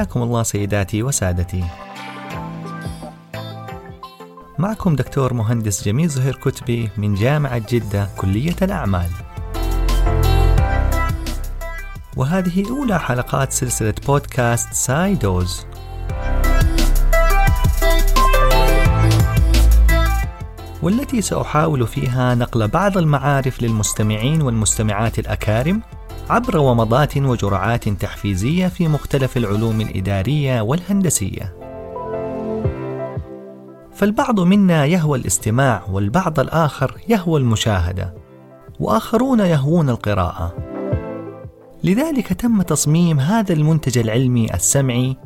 حياكم الله سيداتي وسادتي. معكم دكتور مهندس جميل زهير كتبي من جامعة جدة كلية الأعمال. وهذه أولى حلقات سلسلة بودكاست سايدوز. والتي سأحاول فيها نقل بعض المعارف للمستمعين والمستمعات الأكارم عبر ومضات وجرعات تحفيزية في مختلف العلوم الإدارية والهندسية. فالبعض منا يهوى الاستماع والبعض الآخر يهوى المشاهدة، وآخرون يهوون القراءة. لذلك تم تصميم هذا المنتج العلمي السمعي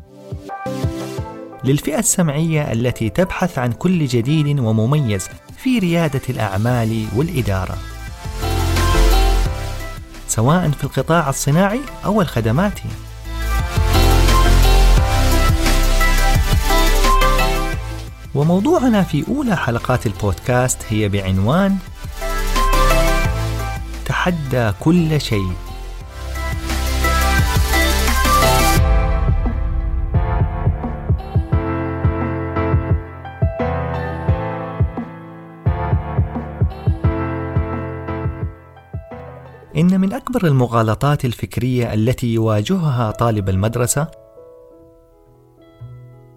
للفئة السمعية التي تبحث عن كل جديد ومميز في ريادة الأعمال والإدارة. سواء في القطاع الصناعي أو الخدماتي. وموضوعنا في أولى حلقات البودكاست هي بعنوان تحدى كل شيء إن من أكبر المغالطات الفكرية التي يواجهها طالب المدرسة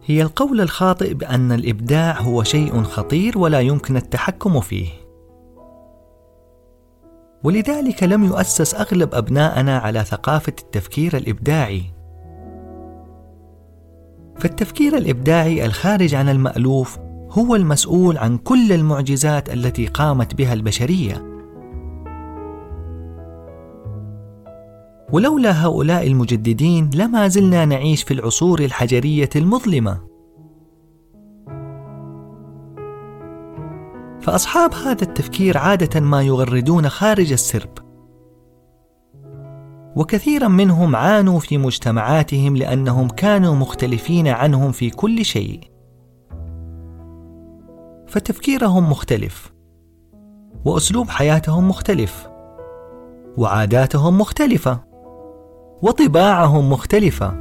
هي القول الخاطئ بأن الإبداع هو شيء خطير ولا يمكن التحكم فيه. ولذلك لم يؤسس أغلب أبنائنا على ثقافة التفكير الإبداعي. فالتفكير الإبداعي الخارج عن المألوف هو المسؤول عن كل المعجزات التي قامت بها البشرية ولولا هؤلاء المجددين لما زلنا نعيش في العصور الحجرية المظلمة. فأصحاب هذا التفكير عادة ما يغردون خارج السرب. وكثيرا منهم عانوا في مجتمعاتهم لأنهم كانوا مختلفين عنهم في كل شيء. فتفكيرهم مختلف. وأسلوب حياتهم مختلف. وعاداتهم مختلفة. وطباعهم مختلفة.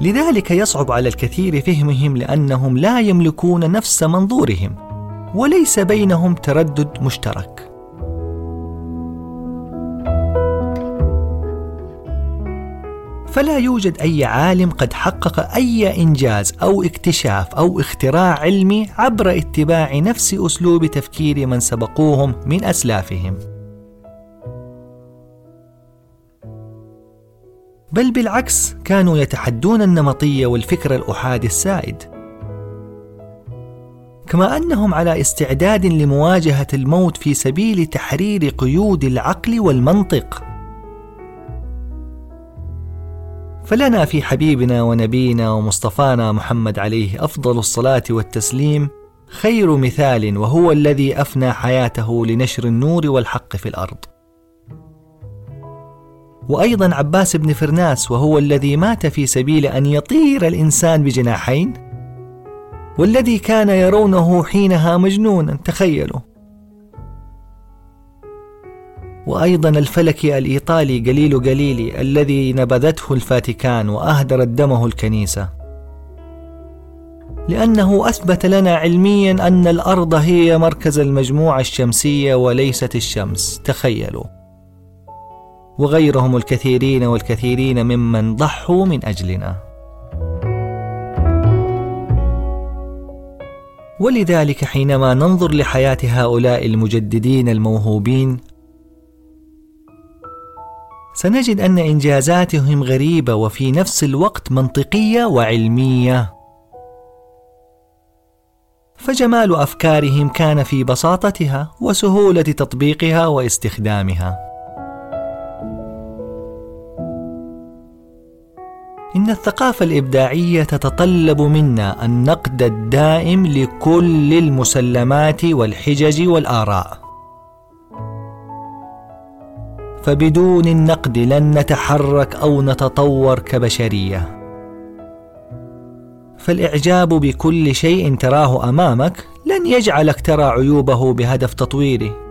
لذلك يصعب على الكثير فهمهم لأنهم لا يملكون نفس منظورهم وليس بينهم تردد مشترك. فلا يوجد أي عالم قد حقق أي إنجاز أو اكتشاف أو اختراع علمي عبر اتباع نفس أسلوب تفكير من سبقوهم من أسلافهم. بل بالعكس كانوا يتحدون النمطيه والفكر الاحادي السائد. كما أنهم على استعداد لمواجهة الموت في سبيل تحرير قيود العقل والمنطق. فلنا في حبيبنا ونبينا ومصطفانا محمد عليه أفضل الصلاة والتسليم خير مثال وهو الذي أفنى حياته لنشر النور والحق في الأرض. وأيضا عباس بن فرناس وهو الذي مات في سبيل أن يطير الإنسان بجناحين والذي كان يرونه حينها مجنونا تخيلوا. وأيضا الفلكي الإيطالي قليل قليلي الذي نبذته الفاتيكان واهدرت دمه الكنيسة. لأنه أثبت لنا علميا أن الأرض هي مركز المجموعة الشمسية وليست الشمس تخيلوا. وغيرهم الكثيرين والكثيرين ممن ضحوا من أجلنا. ولذلك حينما ننظر لحياة هؤلاء المجددين الموهوبين سنجد أن إنجازاتهم غريبة وفي نفس الوقت منطقية وعلمية. فجمال أفكارهم كان في بساطتها وسهولة تطبيقها واستخدامها. إن الثقافة الإبداعية تتطلب منا النقد الدائم لكل المسلمات والحجج والآراء. فبدون النقد لن نتحرك أو نتطور كبشرية. فالإعجاب بكل شيء تراه أمامك لن يجعلك ترى عيوبه بهدف تطويره.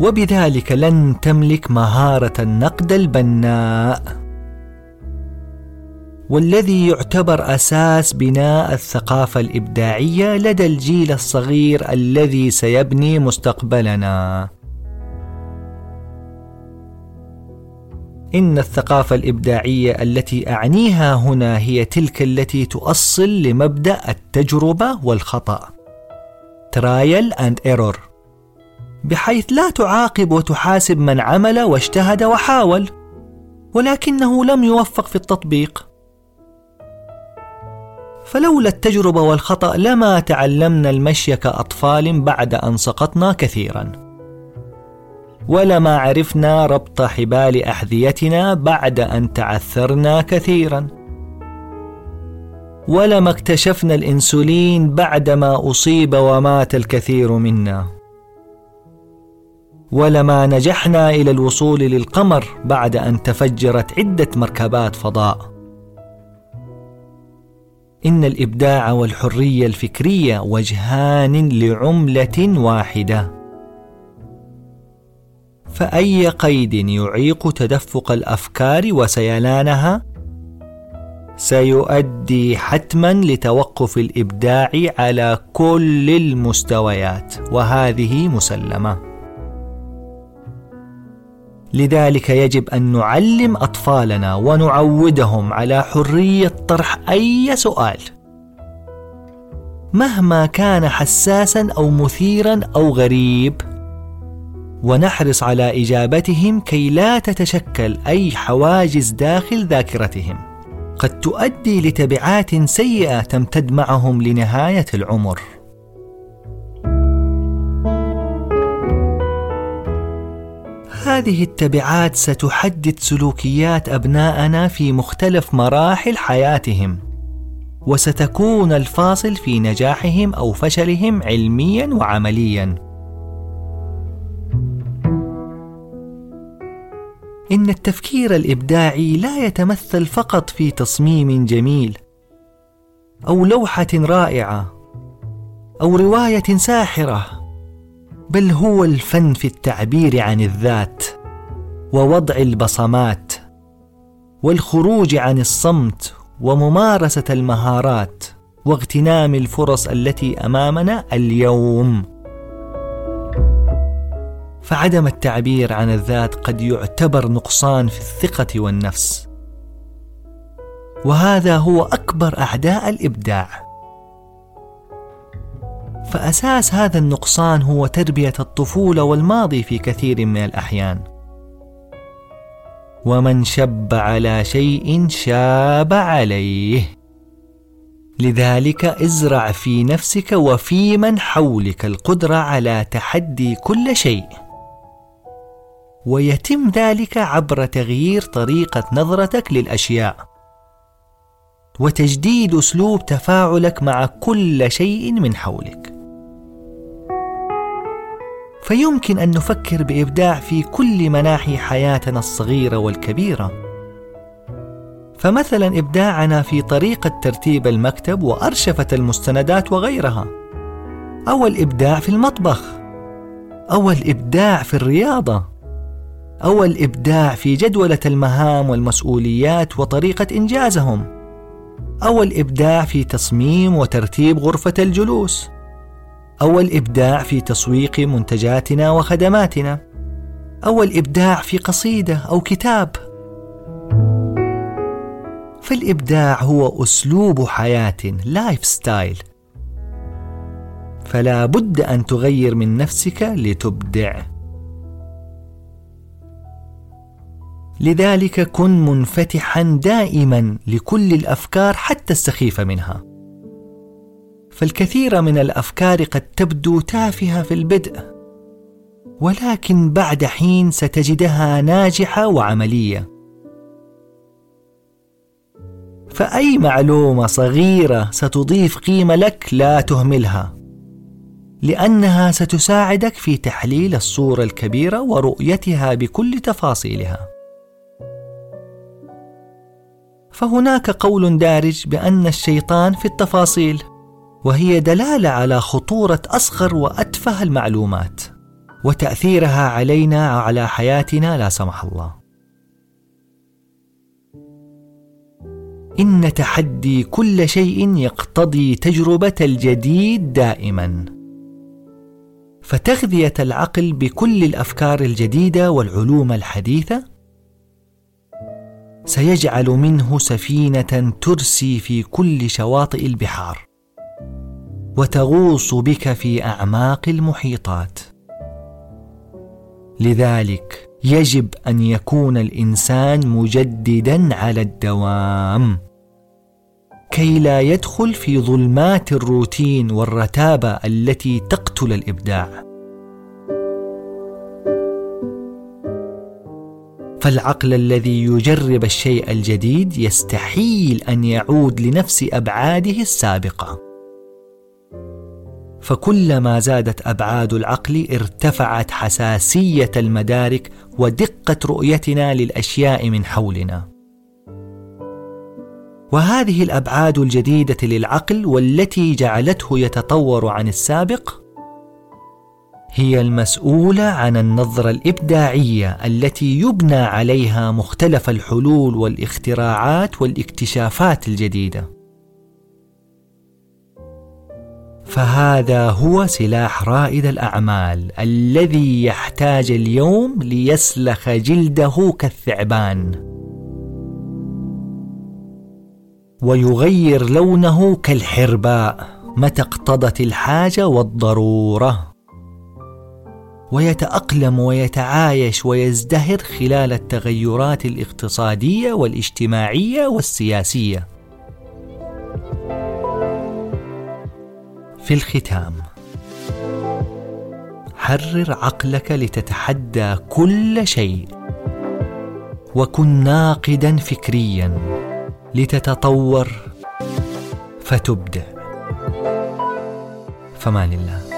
وبذلك لن تملك مهارة النقد البناء. والذي يعتبر أساس بناء الثقافة الإبداعية لدى الجيل الصغير الذي سيبني مستقبلنا. إن الثقافة الإبداعية التي أعنيها هنا هي تلك التي تؤصل لمبدأ التجربة والخطأ. trial and error بحيث لا تعاقب وتحاسب من عمل واجتهد وحاول ولكنه لم يوفق في التطبيق. فلولا التجربة والخطأ لما تعلمنا المشي كاطفال بعد أن سقطنا كثيرا. ولما عرفنا ربط حبال أحذيتنا بعد أن تعثرنا كثيرا. ولما اكتشفنا الإنسولين بعدما أصيب ومات الكثير منا. ولما نجحنا إلى الوصول للقمر بعد أن تفجرت عدة مركبات فضاء. إن الإبداع والحرية الفكرية وجهان لعملة واحدة. فأي قيد يعيق تدفق الأفكار وسيلانها؟ سيؤدي حتما لتوقف الإبداع على كل المستويات وهذه مسلمة. لذلك يجب أن نعلم أطفالنا ونعودهم على حرية طرح أي سؤال. مهما كان حساسا أو مثيرا أو غريب ونحرص على إجابتهم كي لا تتشكل أي حواجز داخل ذاكرتهم قد تؤدي لتبعات سيئة تمتد معهم لنهاية العمر هذه التبعات ستحدد سلوكيات ابنائنا في مختلف مراحل حياتهم وستكون الفاصل في نجاحهم أو فشلهم علميا وعمليا. إن التفكير الإبداعي لا يتمثل فقط في تصميم جميل أو لوحة رائعة أو رواية ساحرة. بل هو الفن في التعبير عن الذات ووضع البصمات والخروج عن الصمت وممارسة المهارات واغتنام الفرص التي أمامنا اليوم. فعدم التعبير عن الذات قد يعتبر نقصان في الثقة والنفس. وهذا هو أكبر أعداء الإبداع. فأساس هذا النقصان هو تربية الطفوله والماضي في كثير من الأحيان. ومن شب على شيء شاب عليه. لذلك ازرع في نفسك وفي من حولك القدرة على تحدي كل شيء. ويتم ذلك عبر تغيير طريقة نظرتك للأشياء. وتجديد أسلوب تفاعلك مع كل شيء من حولك. فيمكن أن نفكر بإبداع في كل مناحي حياتنا الصغيرة والكبيرة. فمثلا إبداعنا في طريقة ترتيب المكتب وأرشفة المستندات وغيرها. أو الابداع في المطبخ. أو الابداع في الرياضة. أو الإبداع في جدولة المهام والمسؤوليات وطريقة إنجازهم. أو الإبداع في تصميم وترتيب غرفة الجلوس. أو الإبداع في تسويق منتجاتنا وخدماتنا. أو الإبداع في قصيدة أو كتاب. فالإبداع هو أسلوب حياة lifestyle فلا بد أن تغير من نفسك لتبدع. لذلك كن منفتحا دائما لكل الأفكار حتى السخيفه منها. فالكثير من الأفكار قد تبدو تافهة في البدء ولكن بعد حين ستجدها ناجحة وعملية. فأي معلومة صغيرة ستضيف قيمة لك لا تهملها لأنها ستساعدك في تحليل الصورة الكبيرة ورؤيتها بكل تفاصيلها. فهناك قول دارج بأن الشيطان في التفاصيل. وهي دلالة على خطورة أصغر وأتفه المعلومات وتأثيرها علينا وعلى حياتنا لا سمح الله. إن تحدي كل شيء يقتضي تجربة الجديد دائما. فتغذية العقل بكل الأفكار الجديدة والعلوم الحديثة سيجعل منه سفينة ترسي في كل شواطئ البحار. وتغوص بك في أعماق المحيطات. لذلك يجب أن يكون الإنسان مجددا على الدوام. كي لا يدخل في ظلمات الروتين والرتابة التي تقتل الإبداع. فالعقل الذي يجرب الشيء الجديد يستحيل أن يعود لنفس أبعاده السابقة. فكلما زادت أبعاد العقل ارتفعت حساسية المدارك ودقه رؤيتنا للأشياء من حولنا. وهذه الأبعاد الجديدة للعقل والتي جعلته يتطور عن السابق هي المسؤوله عن النظرة الإبداعية التي يبنى عليها مختلف الحلول والاختراعات والاكتشافات الجديدة. فهذا هو سلاح رائد الأعمال الذي يحتاج اليوم ليسلخ جلده كالثعبان. ويغير لونه كالحرباء متى اقتضت الحاجة والضرورة. ويتأقلم ويتعايش ويزدهر خلال التغيرات الاقتصادية والاجتماعية والسياسية. في الختام. حرر عقلك لتتحدى كل شيء وكن ناقدا فكريا لتتطور فتبدع فمان الله.